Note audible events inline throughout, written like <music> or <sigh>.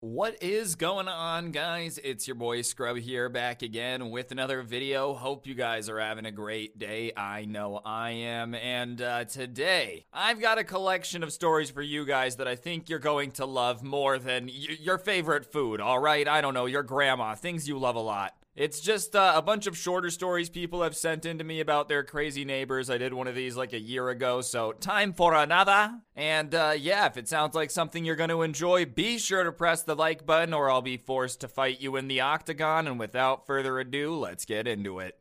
What is going on, guys? It's your boy Scrub here, back again with another video. Hope you guys are having a great day. I know I am. And uh, today, I've got a collection of stories for you guys that I think you're going to love more than y- your favorite food, all right? I don't know, your grandma, things you love a lot. It's just uh, a bunch of shorter stories people have sent in to me about their crazy neighbors. I did one of these like a year ago, so time for another. And uh, yeah, if it sounds like something you're going to enjoy, be sure to press the like button or I'll be forced to fight you in the octagon. And without further ado, let's get into it.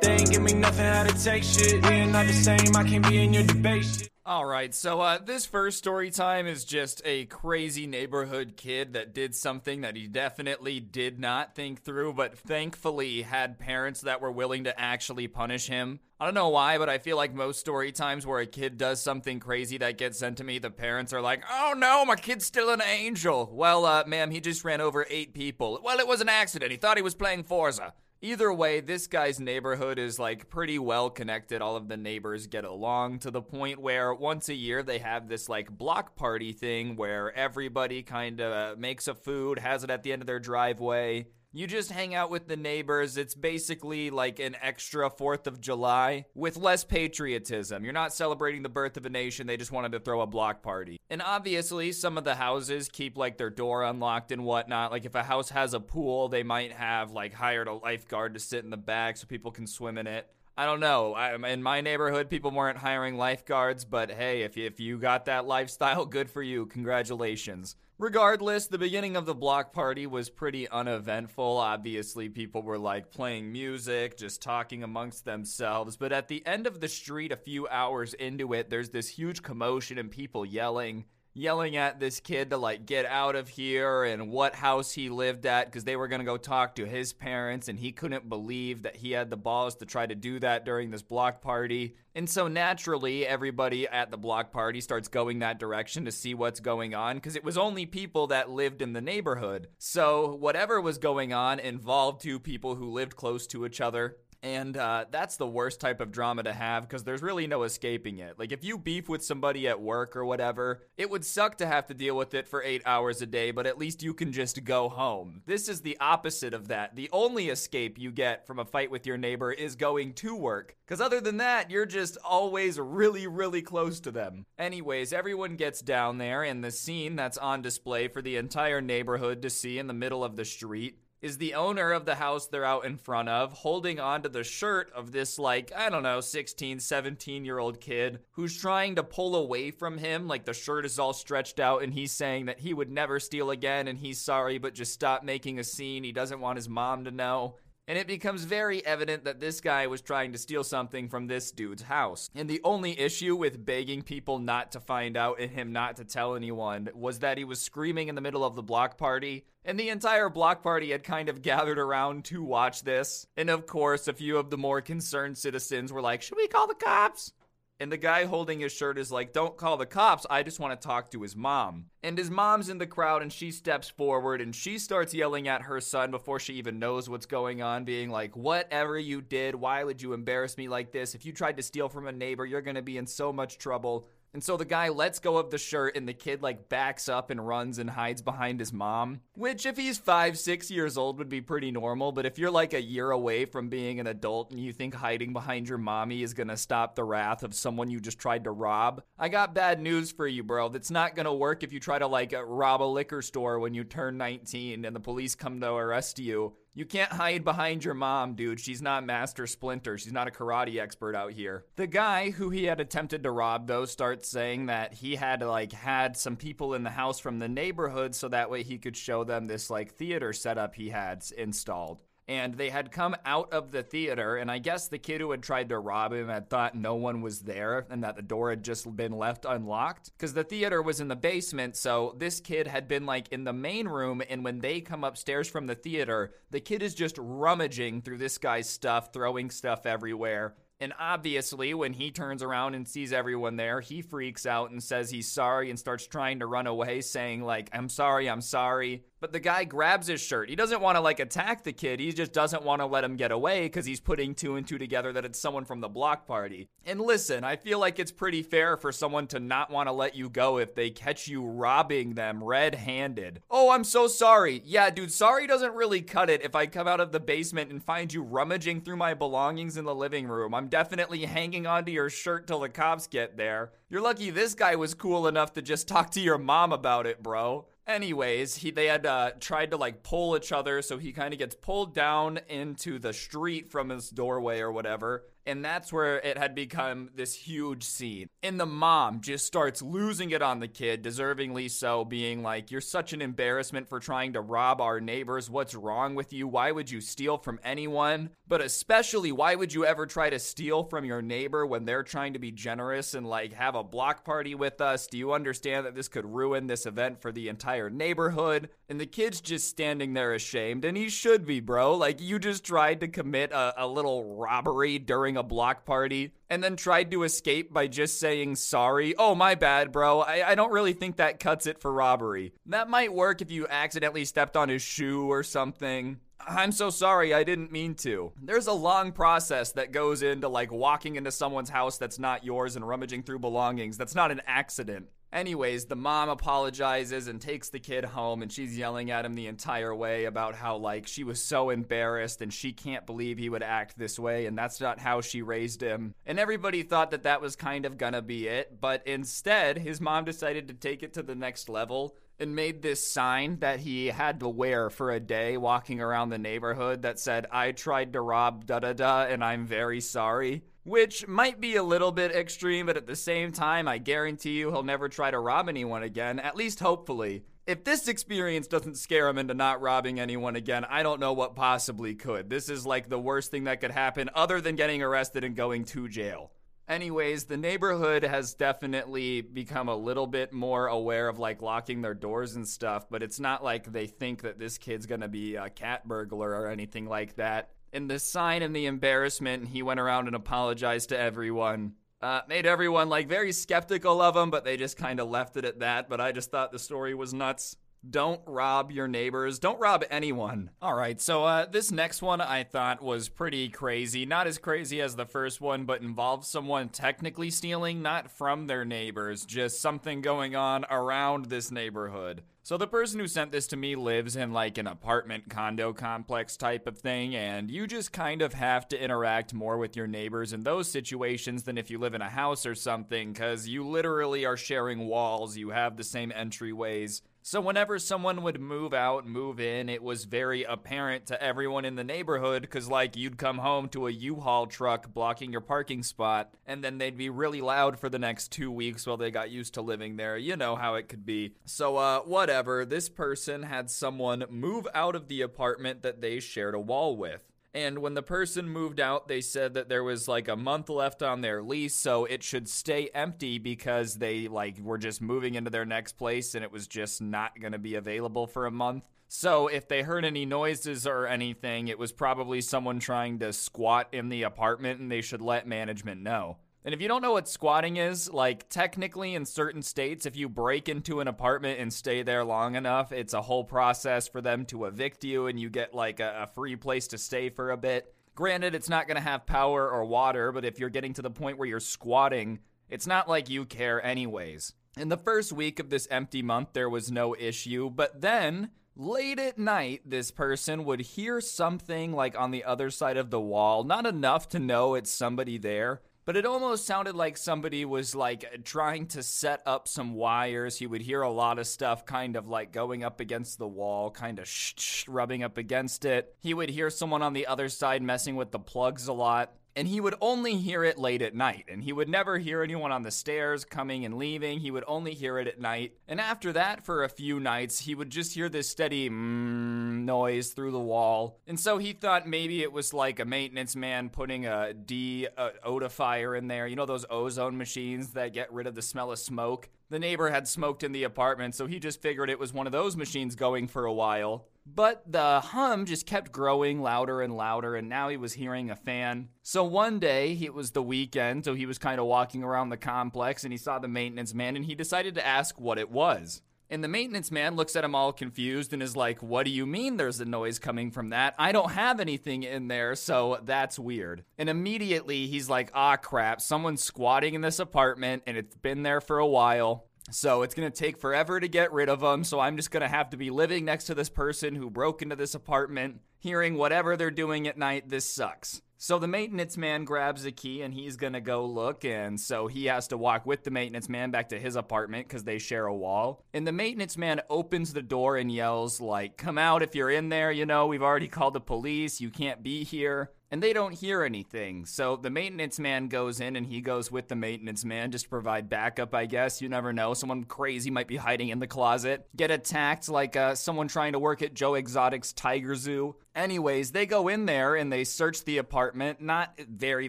They ain't give me nothing how to take shit. We ain't not the same. I can't be in your debate shit. All right, so uh, this first story time is just a crazy neighborhood kid that did something that he definitely did not think through, but thankfully had parents that were willing to actually punish him. I don't know why, but I feel like most story times where a kid does something crazy that gets sent to me, the parents are like, oh no, my kid's still an angel. Well, uh, ma'am, he just ran over eight people. Well, it was an accident. He thought he was playing Forza. Either way, this guy's neighborhood is like pretty well connected. All of the neighbors get along to the point where once a year they have this like block party thing where everybody kind of makes a food, has it at the end of their driveway. You just hang out with the neighbors. It's basically like an extra 4th of July with less patriotism. You're not celebrating the birth of a nation, they just wanted to throw a block party. And obviously, some of the houses keep like their door unlocked and whatnot. Like if a house has a pool, they might have like hired a lifeguard to sit in the back so people can swim in it. I don't know. I, in my neighborhood, people weren't hiring lifeguards, but hey, if if you got that lifestyle, <laughs> good for you. Congratulations. Regardless, the beginning of the block party was pretty uneventful. Obviously, people were like playing music, just talking amongst themselves. But at the end of the street, a few hours into it, there's this huge commotion and people yelling yelling at this kid to like get out of here and what house he lived at because they were going to go talk to his parents and he couldn't believe that he had the balls to try to do that during this block party. And so naturally, everybody at the block party starts going that direction to see what's going on because it was only people that lived in the neighborhood. So whatever was going on involved two people who lived close to each other. And uh, that's the worst type of drama to have because there's really no escaping it. Like, if you beef with somebody at work or whatever, it would suck to have to deal with it for eight hours a day, but at least you can just go home. This is the opposite of that. The only escape you get from a fight with your neighbor is going to work. Because other than that, you're just always really, really close to them. Anyways, everyone gets down there, and the scene that's on display for the entire neighborhood to see in the middle of the street is the owner of the house they're out in front of holding onto the shirt of this like i don't know 16 17 year old kid who's trying to pull away from him like the shirt is all stretched out and he's saying that he would never steal again and he's sorry but just stop making a scene. He doesn't want his mom to know and it becomes very evident that this guy was trying to steal something from this dude's house. And the only issue with begging people not to find out and him not to tell anyone was that he was screaming in the middle of the block party. And the entire block party had kind of <laughs> gathered around to watch this. And of course, a few of the more concerned citizens were like, Should we call the cops? And the guy holding his shirt is like, Don't call the cops. I just want to talk to his mom. And his mom's in the crowd and she steps forward and she starts yelling at her son before she even knows what's going on, being like, Whatever you did, why would you embarrass me like this? If you tried to steal from a neighbor, you're going to be in so much trouble. And so the guy lets go of the shirt and the kid like backs up and runs and hides behind his mom. Which, if he's five, six years old, would be pretty normal. But if you're like a year away from being an adult and you think hiding behind your mommy is gonna stop the wrath of someone you just tried to rob, I got bad news for you, bro. That's not gonna work if you try to like rob a liquor store when you turn 19 and the police come to arrest you. You can't hide behind your mom, dude. She's not Master Splinter. She's not a karate expert out here. The guy who he had attempted to rob, though, starts saying that he had like had some people in the house from the neighborhood so that way he could show them this like theater setup he had installed and they had come out of the theater and i guess the kid who had tried to rob him had thought no one was there and that the door had just been left unlocked. Because the theater was in the basement so this kid had been like in the main room and when they come upstairs from the theater the kid is just rummaging through this guy's stuff throwing stuff everywhere and obviously, when he turns around and sees everyone there, he freaks out and says he's sorry and starts trying to run away, saying, like, I'm sorry, I'm sorry. But the guy grabs his shirt. He doesn't want to like attack the kid. He just doesn't want to let him get away because he's putting two and two together that it's someone from the block party. And listen, I feel like it's pretty fair for someone to not want to let you go if they catch you robbing them red handed. Oh, I'm so sorry. Yeah, dude, sorry doesn't really cut it if I come out of the basement and find you rummaging through my belongings in the living room. I'm definitely hanging onto your shirt till the cops get there. You're lucky this guy was cool enough to just talk to your mom about it, bro. Anyways, he they had uh, tried to like pull each other, so he kind of gets pulled down into the street from his doorway or whatever and that's where it had become this huge scene. And the mom just starts losing it on the kid, deservingly so, being like, You're such an embarrassment for trying to rob our neighbors. What's wrong with you? Why would you steal from anyone? But especially, why would you ever try to steal from your neighbor when they're trying to be generous and like have a block party with us? Do you understand that this could ruin this event for the entire neighborhood? And the kid's just standing there ashamed, and he should be, bro. Like, you just tried to commit a, a little robbery during a block party and then tried to escape by just saying sorry. Oh, my bad, bro. I, I don't really think that cuts it for robbery. That might work if you accidentally stepped on his shoe or something. I'm so sorry, I didn't mean to. There's a long process that goes into like walking into someone's house that's not yours and rummaging through belongings. That's not an accident. Anyways, the mom apologizes and takes the kid home, and she's yelling at him the entire way about how, like, she was so embarrassed and she can't believe he would act this way, and that's not how she raised him. And everybody thought that that was kind of gonna be it, but instead, his mom decided to take it to the next level and made this sign that he had to wear for a day walking around the neighborhood that said, I tried to rob da da da, and I'm very sorry which might be a little bit extreme, but at the same time, I guarantee you he'll never try to rob anyone again, at least hopefully. If this experience doesn't scare him into not robbing anyone again, I don't know what possibly could. This is like the worst thing that could happen other than getting arrested and going to jail. Anyways, the neighborhood has definitely become a little bit more aware of like locking their doors and stuff, but it's not like they think that this kid's gonna be a cat burglar or anything like that in the sign and the embarrassment, he went around and apologized to everyone. Uh, made everyone like very skeptical of him, but they just kind of left it at that. But I just thought the story was nuts. Don't rob your neighbors. Don't rob anyone. All right, so uh, this next one I thought was pretty crazy. Not as crazy as the first one, but involves someone technically stealing, not from their neighbors, just something going on around this neighborhood. So the person who sent this to me lives in like an apartment condo complex type of thing, and you just kind of have to interact more with your neighbors in those situations than if you live in a house or something, because you literally are sharing walls, you have the same entryways. So, whenever someone would move out, move in, it was very apparent to everyone in the neighborhood because, like, you'd come home to a U Haul truck blocking your parking spot, and then they'd be really loud for the next two weeks while they got used to living there. You know how it could be. So, uh, whatever. This person had someone move out of the apartment that they shared a wall with. And when the person moved out, they said that there was like a month left on their lease, so it should stay empty because they like were just moving into their next place and it was just not going to be available for a month. So if they heard any noises or anything, it was probably someone trying to squat in the apartment and they should let management know. And if you don't know what squatting is, like technically in certain states, if you break into an apartment and stay there long enough, it's a whole process for them to evict you and you get like a, a free place to stay for a bit. Granted, it's not going to have power or water, but if you're getting to the point where you're squatting, it's not like you care anyways. In the first week of this empty month, there was no issue, but then late at night, this person would hear something like on the other side of the wall, not enough to know it's somebody there, but it almost sounded like somebody was like trying to set up some wires. He would hear a lot of stuff kind of like going up against the wall, kind of sh- sh- rubbing up against it. He would hear someone on the other side messing with the plugs a lot and he would only hear it late at night, and he would never hear anyone on the stairs coming and leaving. He would only hear it at night. And after that, for a few nights, he would just hear this steady mm noise through the wall. And so he thought maybe it was like a maintenance man putting a de-odofier in there. You know those ozone machines that get rid of the smell of smoke? The neighbor had smoked in the apartment, so he just figured it was one of those machines going for a while. But the hum just kept growing louder and louder, and now he was hearing a fan. So one day, it was the weekend, so he was kind of walking around the complex and he saw the maintenance man and he decided to ask what it was. And the maintenance man looks at him all confused and is like, What do you mean there's a noise coming from that? I don't have anything in there, so that's weird. And immediately he's like, Ah, crap, someone's squatting in this apartment and it's been there for a while. So it's going to take forever to get rid of them. So I'm just going to have to be living next to this person who broke into this apartment, hearing whatever they're doing at night. This sucks. So the maintenance man grabs a key and he's gonna go look, and so he has to walk with the maintenance man back to his apartment because they share a wall. And the maintenance man opens the door and yells, like, Come out if you're in there, you know, we've already called the police, you can't be here and they don't hear anything. So the maintenance man goes in and he goes with the maintenance man just to provide backup, I guess. You never know. Someone crazy might be hiding in the closet, get attacked like uh, someone trying to work at Joe Exotic's Tiger Zoo. Anyways, they go in there and they search the apartment. Not very,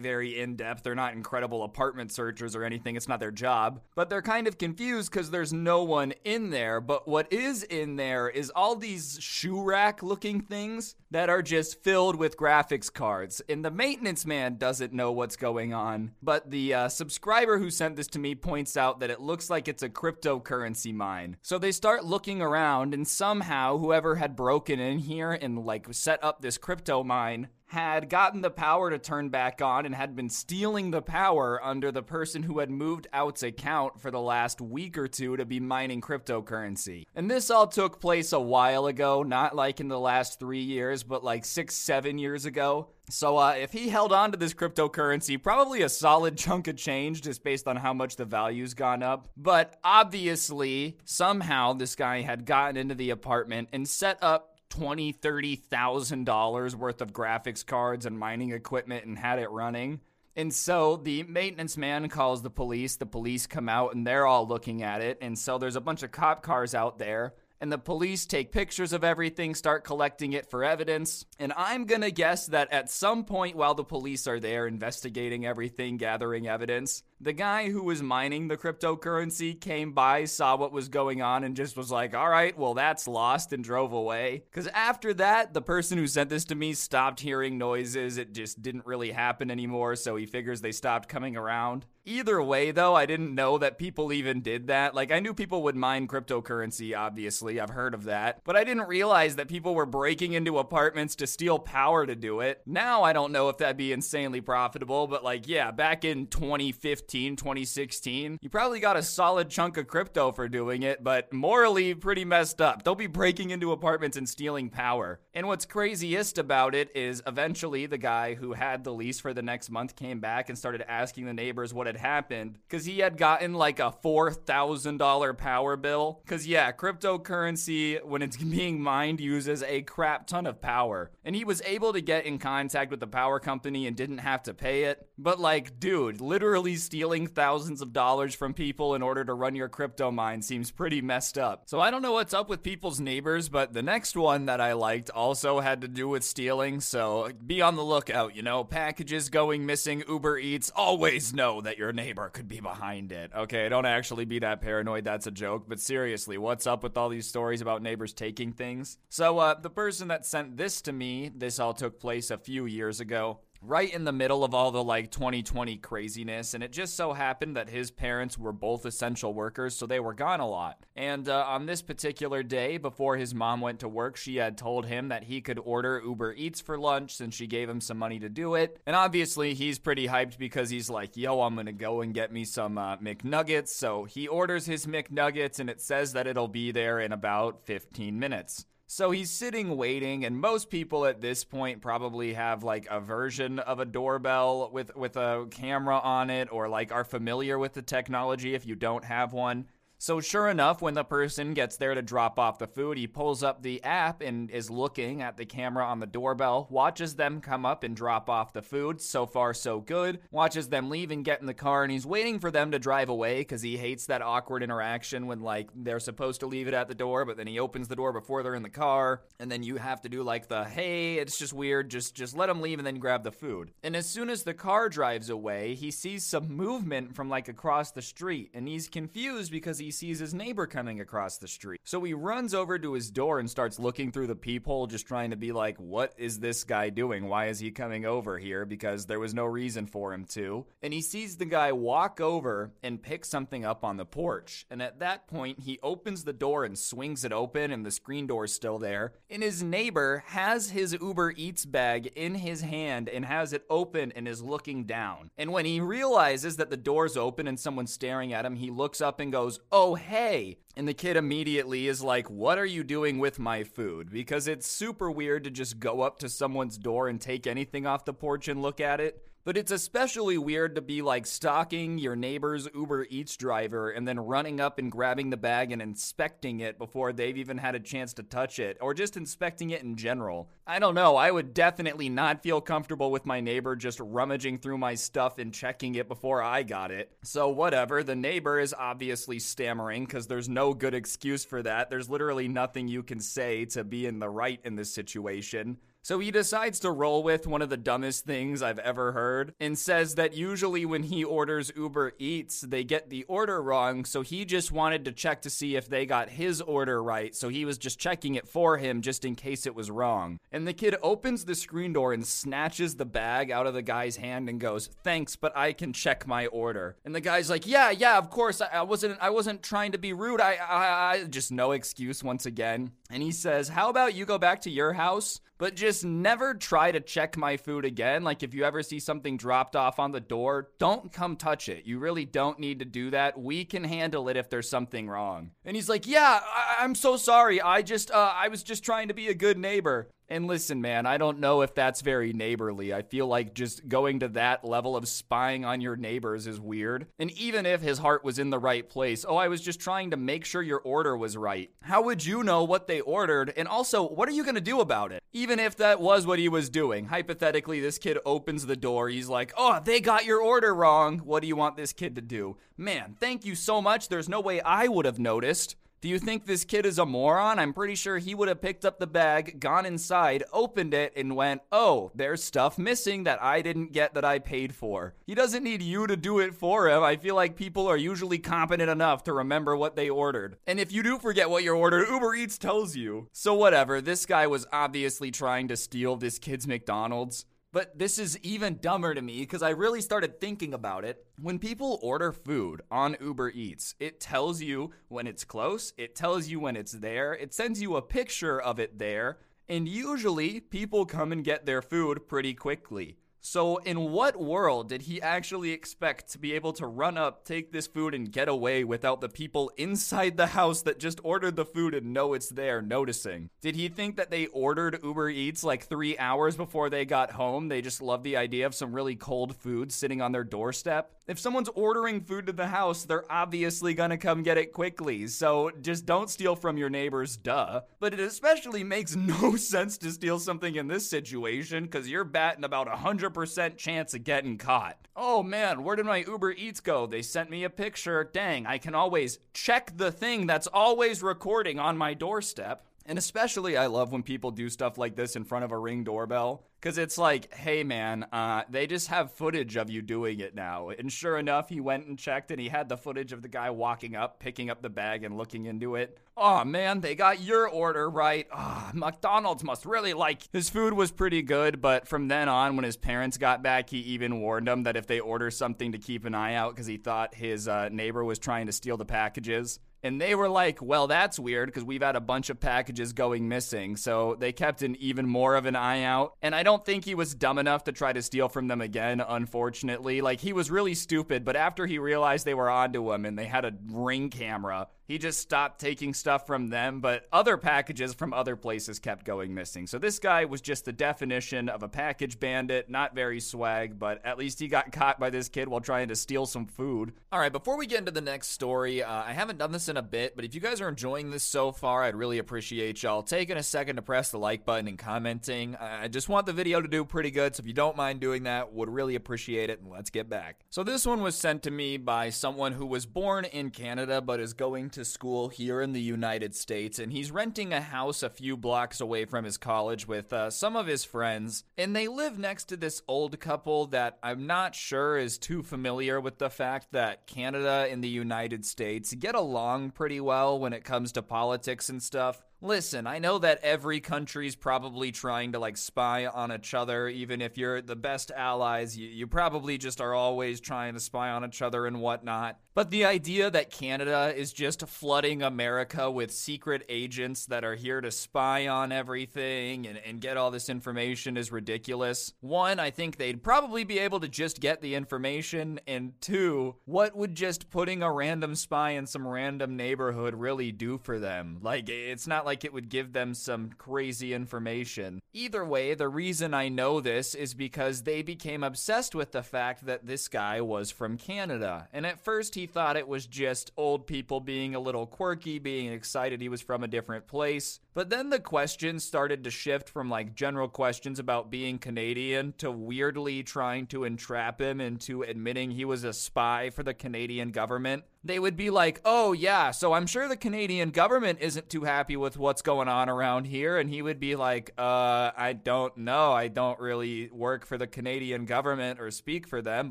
very in depth. They're not incredible apartment searchers or anything. It's not their job. But they're kind of confused because there's no one in there. But what is in there is all these shoe rack looking things that are just filled with graphics cards. And the maintenance man doesn't know what's going on. But the uh, subscriber who sent this to me points out that it looks like it's a cryptocurrency mine. So they start looking around, and somehow whoever had broken in here and like set up this crypto mine had gotten the power to turn back on and had been stealing the power under the person who had moved out's account for the last week or two to be mining cryptocurrency. And this all took place a while ago, not like in the last three years, but like six, seven years ago. So uh, if he held on to this cryptocurrency, probably a solid <laughs> chunk of change just based on how much the value's gone up. But obviously, somehow this guy had gotten into the apartment and set up twenty, thirty thousand dollars worth of graphics cards and mining equipment and had it running. And so the maintenance man calls the police. The police come out and they're all looking at it. And so there's a bunch of cop cars out there and the police take pictures of everything, start collecting it for evidence. And I'm gonna guess that at some point while the police are there investigating everything, gathering evidence, the guy who was mining the cryptocurrency came by, saw what was going on, and just was like, all right, well, that's lost, and drove away. Because after that, the person who sent this to me stopped hearing noises. It just didn't really happen anymore, so he figures they stopped coming around. Either way, though, I didn't know that people even did that. Like, I knew people would mine cryptocurrency, obviously. I've heard of that. But I didn't realize that people were breaking into apartments to steal power to do it. Now, I don't know if that'd be insanely profitable, but like, yeah, back in 2015, 2016, you probably got a solid chunk of crypto for doing it, but morally pretty messed up. They'll be breaking into apartments and stealing power. And what's craziest about it is eventually the guy who had the lease for the next month came back and started asking the neighbors what had had happened because he had gotten like a $4,000 power bill. Because, yeah, cryptocurrency, when it's <laughs> being mined, uses a crap ton of power. And he was able to get in contact with the power company and didn't have to pay it. But, like, dude, literally stealing thousands of dollars from people in order to run your crypto mine seems pretty messed up. So, I don't know what's up with people's neighbors, but the next one that I liked also had to do with stealing. So, be on the lookout, you know, packages going missing, Uber Eats, always know that your neighbor could be behind it. Okay, don't actually be that paranoid. That's a joke. But seriously, what's up with all these stories about neighbors taking things? So, uh, the person that sent this to me, this all took place a few years ago right in the middle of all the like 2020 craziness and it just so happened that his parents were both essential workers so they were gone a lot. And uh, on this particular day before his mom went to work she had told him that he could order uber eats for lunch since she gave him some money to do it. And obviously he's pretty hyped because he's like yo i'm gonna go and get me some uh, mcnuggets. So he orders his mcnuggets and it says that it'll be there in about 15 minutes so he's sitting waiting, and most people at this point probably have like a version of a doorbell with with a camera on it, or like are familiar with the technology if you don't have one. So, sure enough, when the person gets there to drop off the food, he pulls up the app and is looking at the camera on the doorbell, watches them come up and drop off the food. So far, so good. Watches them leave and get in the car, and he's waiting for them to drive away because he hates that awkward interaction when, like, they're supposed to leave it at the door, but then he opens the door before they're in the car, and then you have to do, like, the hey, it's just weird, just, just let them leave and then grab the food. And as soon as the car drives away, he sees some movement from, like, across the street, and he's confused because he he sees his neighbor coming across the street. So he runs over to his door and starts looking through the peephole, just trying to be like, what is this guy doing? Why is he coming over here? Because there was no reason for him to. And he sees the guy walk over and pick something up on the porch. And at that point, he opens the door and swings it open, and the screen door is still there. And his neighbor has his Uber Eats bag in his hand and has it open and is looking down. And when he realizes that the door's open and someone's staring at him, he looks up and goes, Oh, hey. And the kid immediately is like, What are you doing with my food? Because it's super weird to just go up to someone's door and take anything off the porch and look at it. But it's especially weird to be like stalking your neighbor's Uber Eats driver and then running up and grabbing the bag and inspecting it before they've even had a chance to touch it, or just inspecting it in general. I don't know, I would definitely not feel comfortable with my neighbor just rummaging through my stuff and checking it before I got it. So, whatever, the neighbor is obviously stammering because there's no good excuse for that. There's literally nothing you can say to be in the right in this situation. So he decides to roll with one of the dumbest things I've ever heard and says that usually when he orders Uber Eats, they get the order wrong. So he just wanted to check to see if they got his order right. So he was just checking it for him just in case it was wrong. And the kid opens the screen door and snatches the bag out of the guy's hand and goes, "Thanks, but I can check my order." And the guy's like, "Yeah, yeah, of course. I, I wasn't I wasn't trying to be rude. I, I I just no excuse once again." And he says, "How about you go back to your house?" But just never try to check my food again. Like if you ever see something dropped off on the door, don't come touch it. You really don't need to do that. We can handle it if there's something wrong. And he's like, "Yeah, I- am so sorry. I just uh, I was just trying to be a good neighbor." And listen, man, I don't know if that's very neighborly. I feel like just going to that level of spying on your neighbors is weird. And even if his heart was in the right place, oh, I was just trying to make sure your order was right. How would you know what they ordered? And also, what are you going to do about it? Even if that was what he was doing, hypothetically, this kid opens the door. He's like, oh, they got your order wrong. What do you want this kid to do? Man, thank you so much. There's no way I would have noticed. Do you think this kid is a moron? I'm pretty sure he would have picked up the bag, gone inside, opened it, and went, Oh, there's stuff missing that I didn't get that I paid for. He doesn't need you to do it for him. I feel like people are usually competent enough to remember what they ordered. And if you do forget what you ordered, Uber Eats tells you. So, whatever, this guy was obviously trying to steal this kid's McDonald's. But this is even dumber to me because I really started thinking about it. When people order food on Uber Eats, it tells you when it's close, it tells you when it's there, it sends you a picture of it there, and usually people come and get their food pretty quickly. So, in what world did he actually expect to be able to run up, take this food, and get away without the people inside the house that just ordered the food and know it's there noticing? Did he think that they ordered Uber Eats like three hours before they got home? They just love the idea of some really cold food sitting on their doorstep? If someone's ordering food to the house, they're obviously gonna come get it quickly. So just don't steal from your neighbors, duh. But it especially makes <laughs> no sense to steal something in this situation because you're batting about 100% chance of getting caught. Oh man, where did my Uber Eats go? They sent me a picture. Dang, I can always check the thing that's always recording on my doorstep. And especially, I love when people do stuff like this in front of a ring doorbell. Because it's like, hey man, uh, they just have footage of you doing it now. And sure enough, he went and checked and he had the footage of the guy walking up, picking up the bag, and looking into it. Oh man, they got your order right. Oh, McDonald's must really like. His food was pretty good, but from then on, when his parents got back, he even warned them that if they order something to keep an eye out because he thought his uh, neighbor was trying to steal the packages. And they were like, well, that's weird because we've had a bunch of packages going missing. So they kept an even more of an eye out. And I don't think he was dumb enough to try to steal from them again, unfortunately. Like, he was really stupid, but after he realized they were onto him and they had a ring camera, he just stopped taking stuff from them, but other packages from other places kept going missing. So this guy was just the definition of a package bandit, not very swag, but at least he got <laughs> caught by this kid while trying to steal some food. All right, before we get into the next story, uh, I haven't done this in a bit, but if you guys are enjoying this so far, I'd really appreciate y'all taking a second to press the like button and commenting. I just want the video to do pretty good, so if you don't mind doing that, would really appreciate it. And let's get back. So this one was sent to me by someone who was born in Canada but is going to school here in the United States, and he's renting a house a few blocks away from his college with uh, some of his friends. And they live next to this old couple that I'm not sure is too familiar with the fact that Canada and the United States get along along pretty well when it comes to politics and stuff. Listen, I know that every country's probably trying to like spy on each other, even if you're the best allies, you, you, probably just are always trying to spy on each other and whatnot. But the idea that Canada is just flooding America with secret agents that are here to spy on everything and, and get all this information is ridiculous. One, I think they'd probably be able to just get the information, and two, what would just putting a random spy in some random neighborhood really do for them? Like, it's not like it would give them some crazy information. Either way, the reason I know this is because they became obsessed with the fact that this guy was from Canada. And at first, he thought it was just old people being a little quirky, being excited he was from a different place. But then the questions started to shift from like general questions about being Canadian to weirdly trying to entrap him into admitting he was a spy for the Canadian government they would be like, oh, yeah, so I'm sure the Canadian government isn't too happy with what's going on around here. And he would be like, uh, I don't know. I don't really work for the Canadian government or speak for them,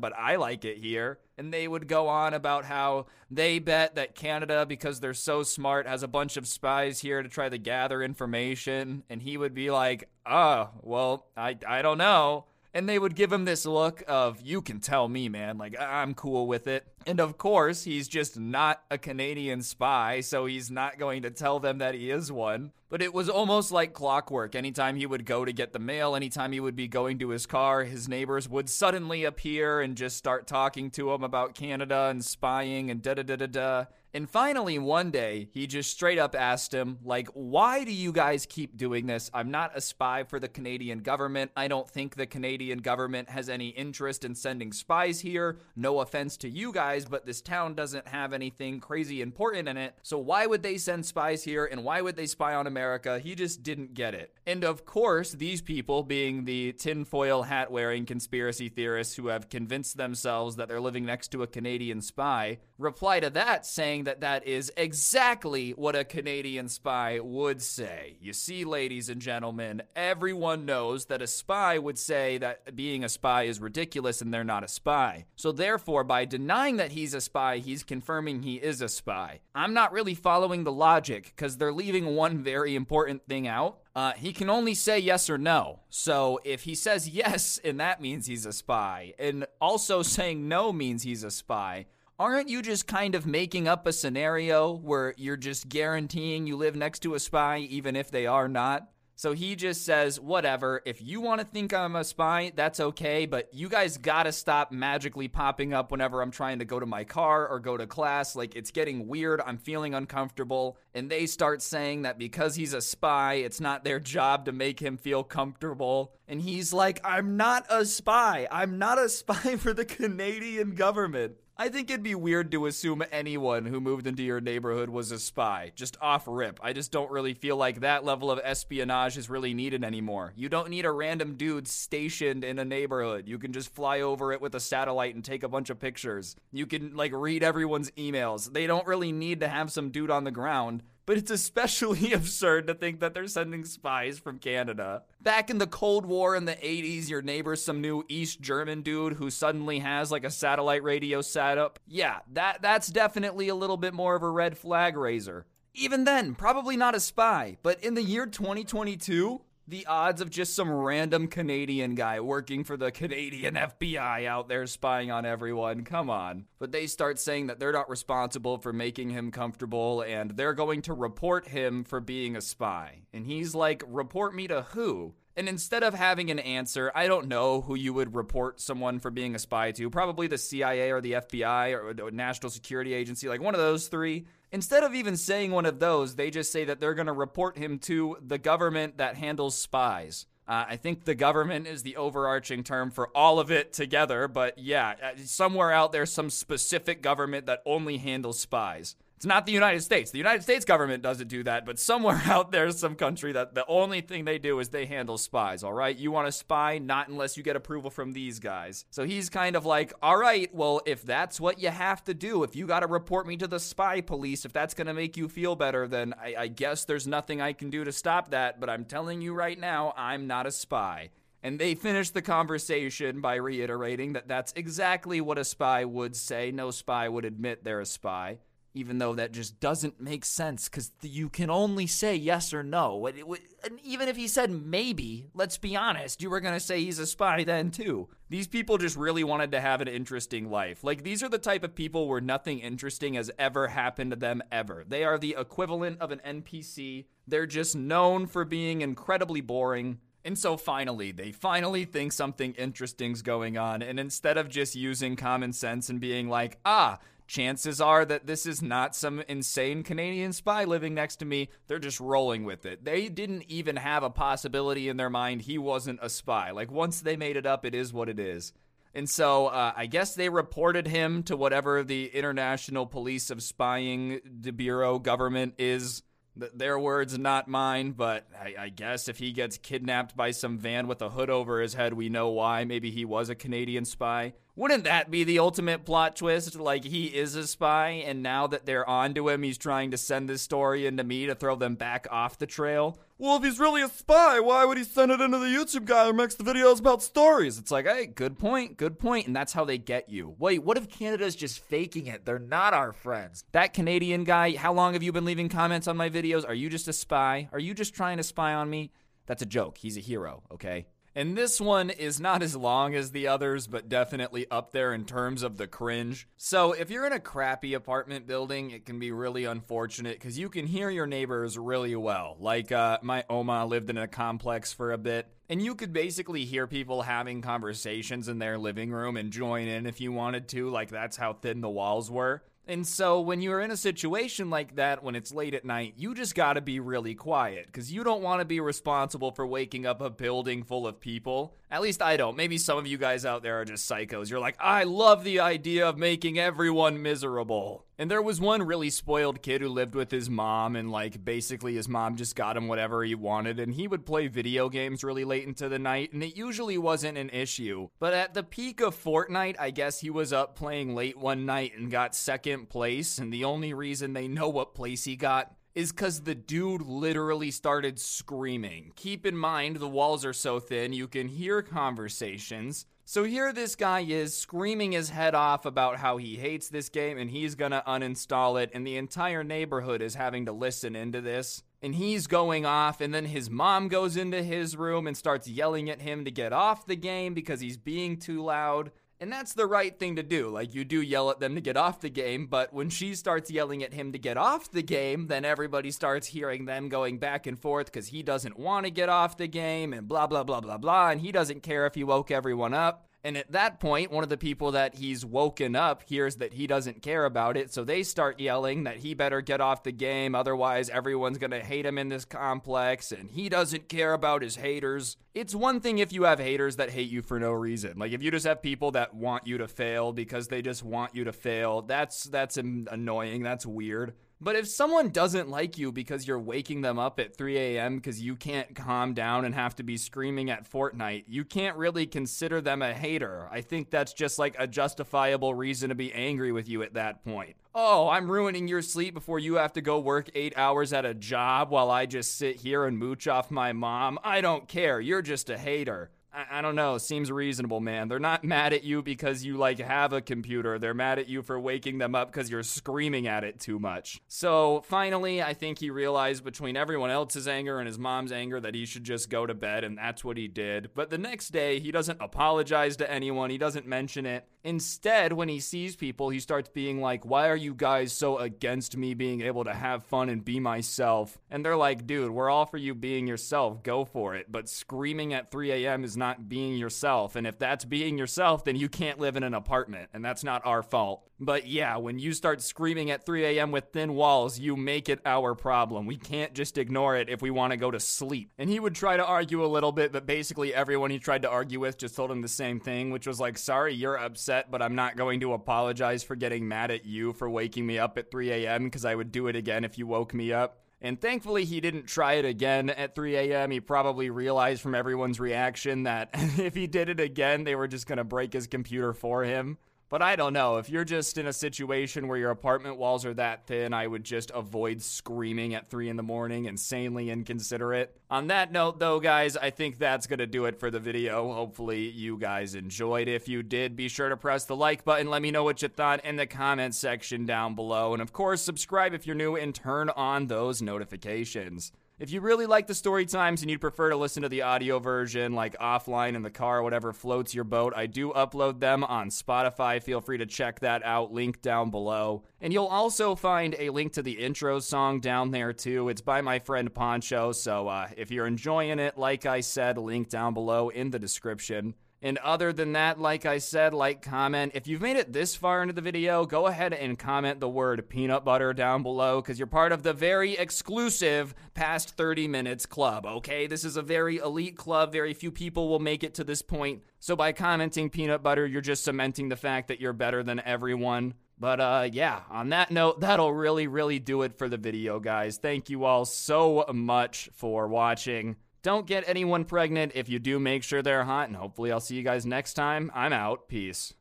but I like it here. And they would go on about how they bet that Canada, because they're so smart, has a bunch of spies here to try to gather information. And he would be like, oh, well, I, I don't know and they would give him this look of you can tell me man. Like i'm cool with it. And of course he's just not a canadian spy so he's not going to tell them that he is one. But it was almost like clockwork. Anytime he would go to get the mail anytime he would be going to his car his neighbors would suddenly appear and just start talking to him about canada and spying and da da da da da and finally, one day, he just straight up asked him, like, why do you guys keep doing this? I'm not a spy for the Canadian government. I don't think the Canadian government has any interest in sending spies here. No offense to you guys, but this town doesn't have anything crazy important in it. So why would they send spies here and why would they spy on America? He just didn't get it. And of course, these people, being the tinfoil hat wearing conspiracy theorists who have convinced themselves that they're living next to a Canadian spy, reply to that saying that that is exactly what a Canadian spy would say. You see, ladies and gentlemen, everyone knows that a spy would say that being a spy is ridiculous and they're not a spy. So, therefore, by denying that he's a spy, he's confirming he is a spy. I'm not really following the logic because they're leaving one very important thing out. Uh, he can only say yes or no. So if he says <laughs> yes, and that means he's a spy, and also saying no means he's a spy, aren't you just kind of making up a scenario where you're just guaranteeing you live next to a spy even if they are not? So he just says, whatever, if you want to think I'm a spy, that's okay, but you guys gotta stop magically popping up whenever I'm trying to go to my car or go to class. Like, it's getting weird. I'm feeling uncomfortable. And they start saying that because he's a spy, it's not their job to make him feel comfortable. And he's like, I'm not a spy. I'm not a <laughs> spy for the Canadian government. I think it'd be weird to assume anyone who moved into your neighborhood was a spy, just off rip. I just don't really feel like that level of espionage is really needed anymore. You don't need a random dude stationed in a neighborhood. You can just fly over it with a satellite and take a bunch of pictures. You can, like, read everyone's emails. They don't really need to have some dude on the ground but it's especially <laughs> absurd to think that they're sending spies from Canada. Back in the Cold War in the 80s, your neighbor's some new East German dude who suddenly has like a satellite radio setup. Yeah, that that's definitely a little bit more of a red flag raiser. Even then, probably not a spy, but in the year 2022, the odds of just some random Canadian guy working for the Canadian <laughs> FBI out there spying on everyone. Come on. But they start saying that they're not responsible for making him comfortable and they're going to report him for being a spy. And he's like, Report me to who? And instead of having an answer, I don't know who you would report someone for being a spy to. Probably the CIA or the FBI or the National Security Agency, like one of those three. Instead of even saying one of those, they just say that they're going to report him to the government that handles spies. Uh, I think the government is the overarching term for all of it together, but yeah, uh, somewhere out there, some specific government that only handles spies. It's not the United States. The United States government doesn't do that, but somewhere <laughs> out there's some country that the only thing they do is they handle spies, all right? You want to spy? Not unless you get approval from these guys. So he's kind of like, all right, well, if that's what you have to do, if you got to report me to the spy police, if that's going to make you feel better, then I, I guess there's nothing I can do to stop that. But I'm telling you right now, I'm not a spy. And they finish the conversation by reiterating that that's exactly what a spy would say. No spy would admit they're a spy. Even though that just doesn't make sense because you can only say yes or no. And even if he said maybe, let's be honest, you were going to say he's a spy then too. These people just really wanted to have an interesting life. Like, these are the type of people where nothing interesting has ever happened to them ever. They are the equivalent of an NPC. They're just known for being incredibly boring. And so finally, they finally think something interesting's going on. And instead of just using common sense and being like, ah, chances are that this is not some insane Canadian spy living next to me. They're just rolling with it. They didn't even have a possibility in their mind he wasn't a spy. Like, once they made it up, it is what it is. And so uh, I guess they reported him to whatever the International Police of Spying Bureau government is. Their words, not mine, but I, I, guess if he gets kidnapped by some van with a hood over his head, we know why. Maybe he was a Canadian spy. Wouldn't that be the ultimate plot twist? Like he is a spy, and now that they're onto him, he's trying to send this story into me to throw them back off the trail. Well, if he's really a spy, why would he send it into the YouTube guy who makes the videos about stories? It's like, hey, good point, good point, and that's how they get you. Wait, what if Canada's just faking it? They're not our friends. That Canadian guy, how long have you been leaving comments on my videos? Are you just a spy? Are you just trying to spy on me? That's a joke. He's a hero, okay? And this one is not as long as the others, but definitely up there in terms of the cringe. So, if you're in a crappy apartment building, it can be really unfortunate because you can hear your neighbors really well. Like, uh, my Oma lived in a complex for a bit, and you could basically hear people having conversations in their living room and join in if you wanted to. Like, that's how thin the walls were. And so when you're in a situation like that, when it's late at night, you just gotta be really quiet because you don't wanna be responsible for waking up a building full of people. At least I don't. Maybe some of you guys out there are just psychos. You're like, I love the idea of making everyone miserable. And there was one really spoiled kid who lived with his mom, and like basically his mom just got him whatever he wanted, and he would play video games really late into the night, and it usually wasn't an issue. But at the peak of Fortnite, I guess he was up playing late one night and got second place, and the only reason they know what place he got is because the dude literally started screaming. Keep in mind, the walls are so thin, you can hear conversations. So here this guy is screaming his head off about how he hates this game and he's gonna uninstall it, and the entire neighborhood is having to listen into this. And he's going off, and then his mom goes into his room and starts yelling at him to get off the game because he's being too loud. And that's the right thing to do. Like, you do yell at them to get off the game, but when she starts yelling at him to get off the game, then everybody starts hearing them going back and forth because he doesn't want to get off the game and blah, blah, blah, blah, blah. And he doesn't care if he woke everyone up. And at that point, one of the people that he's woken up hears that he doesn't care about it, so they start yelling that he better get off the game, otherwise, everyone's gonna hate him in this complex, and he doesn't care about his haters. It's one thing if you have haters that hate you for no reason. Like if you just have people that want you to fail because they just want you to fail, that's that's annoying, that's weird. But if someone doesn't like you because you're waking them up at 3 a.m. because you can't calm down and have to be screaming at Fortnite, you can't really consider them a hater. I think that's just like a justifiable reason to be angry with you at that point. Oh, I'm ruining your sleep before you have to go work eight hours at a job while I just sit here and mooch off my mom. I don't care. You're just a hater. I, I don't know. Seems reasonable, man. They're not <laughs> mad at you because you like have a computer. They're mad at you for waking them up because you're screaming at it too much. So finally, I think he realized between everyone else's anger and his mom's anger that he should just go to bed, and that's what he did. But the next day, he doesn't apologize to anyone. He doesn't mention it. Instead, when he sees people, he starts being like, Why are you guys so against me being able to have fun and be myself? And they're like, Dude, we're all for you being yourself. Go for it. But screaming at 3 a.m. is not being yourself. And if that's being yourself, then you can't live in an apartment. And that's not our fault. But yeah, when you start screaming at 3 a.m. with thin walls, you make it our problem. We can't just ignore it if we want to go to sleep. And he would try to argue a little bit, but basically everyone he tried to argue with just told him the same thing, which was like, sorry, you're upset, but I'm not going to apologize for getting mad at you for waking me up at 3 a.m. because I would do it again if you woke me up. And thankfully, he didn't try it again at 3 a.m. He probably realized from everyone's reaction that <laughs> if he did it again, they were just going to break his computer for him. But I don't know. If you're just in a situation where your apartment walls are that thin, I would just avoid screaming at 3 in the morning, insanely inconsiderate. On that note, though, guys, I think that's to do it for the video. Hopefully, you guys enjoyed. If you did, be sure to press the like button. Let me know what you thought in the comment section down below. And of course, subscribe if you're new and turn on those notifications. If you really like the story times and you'd prefer to listen to the audio version, like offline in the car, or whatever floats your boat, I do upload them on Spotify. Feel free to check that out, link down below. And you'll also find a link to the intro song down there too. It's by my friend Poncho, so uh, if you're enjoying it, like I said, link down below in the description. And other than that, like I said, like, comment. If you've made it this far into the video, go ahead and comment the word peanut butter down below because you're part of the very exclusive past 30 minutes club, okay? This is a very elite club. Very few people will make it to this point. So by commenting peanut butter, you're just cementing the fact that you're better than everyone. But uh yeah, on that note, that'll really really do it for the video, guys. Thank you all so much for watching. Don't get anyone pregnant. If you do, make sure they're hot, and hopefully I'll see you guys next time. I'm out. Peace.